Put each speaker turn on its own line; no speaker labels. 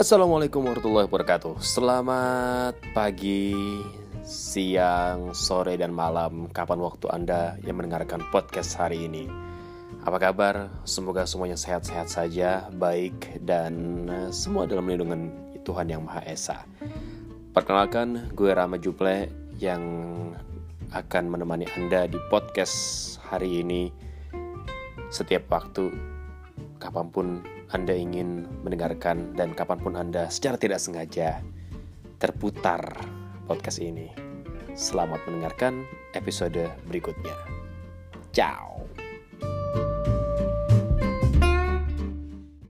Assalamualaikum warahmatullahi wabarakatuh. Selamat pagi, siang, sore, dan malam. Kapan waktu Anda yang mendengarkan podcast hari ini? Apa kabar? Semoga semuanya sehat-sehat saja Baik dan semua dalam lindungan Tuhan Yang Maha Esa. Perkenalkan, gue Rama Juple Yang akan menemani Anda di podcast hari ini Setiap waktu, kapan pun anda ingin mendengarkan dan kapan pun Anda secara tidak sengaja terputar podcast ini. Selamat mendengarkan episode berikutnya. Ciao.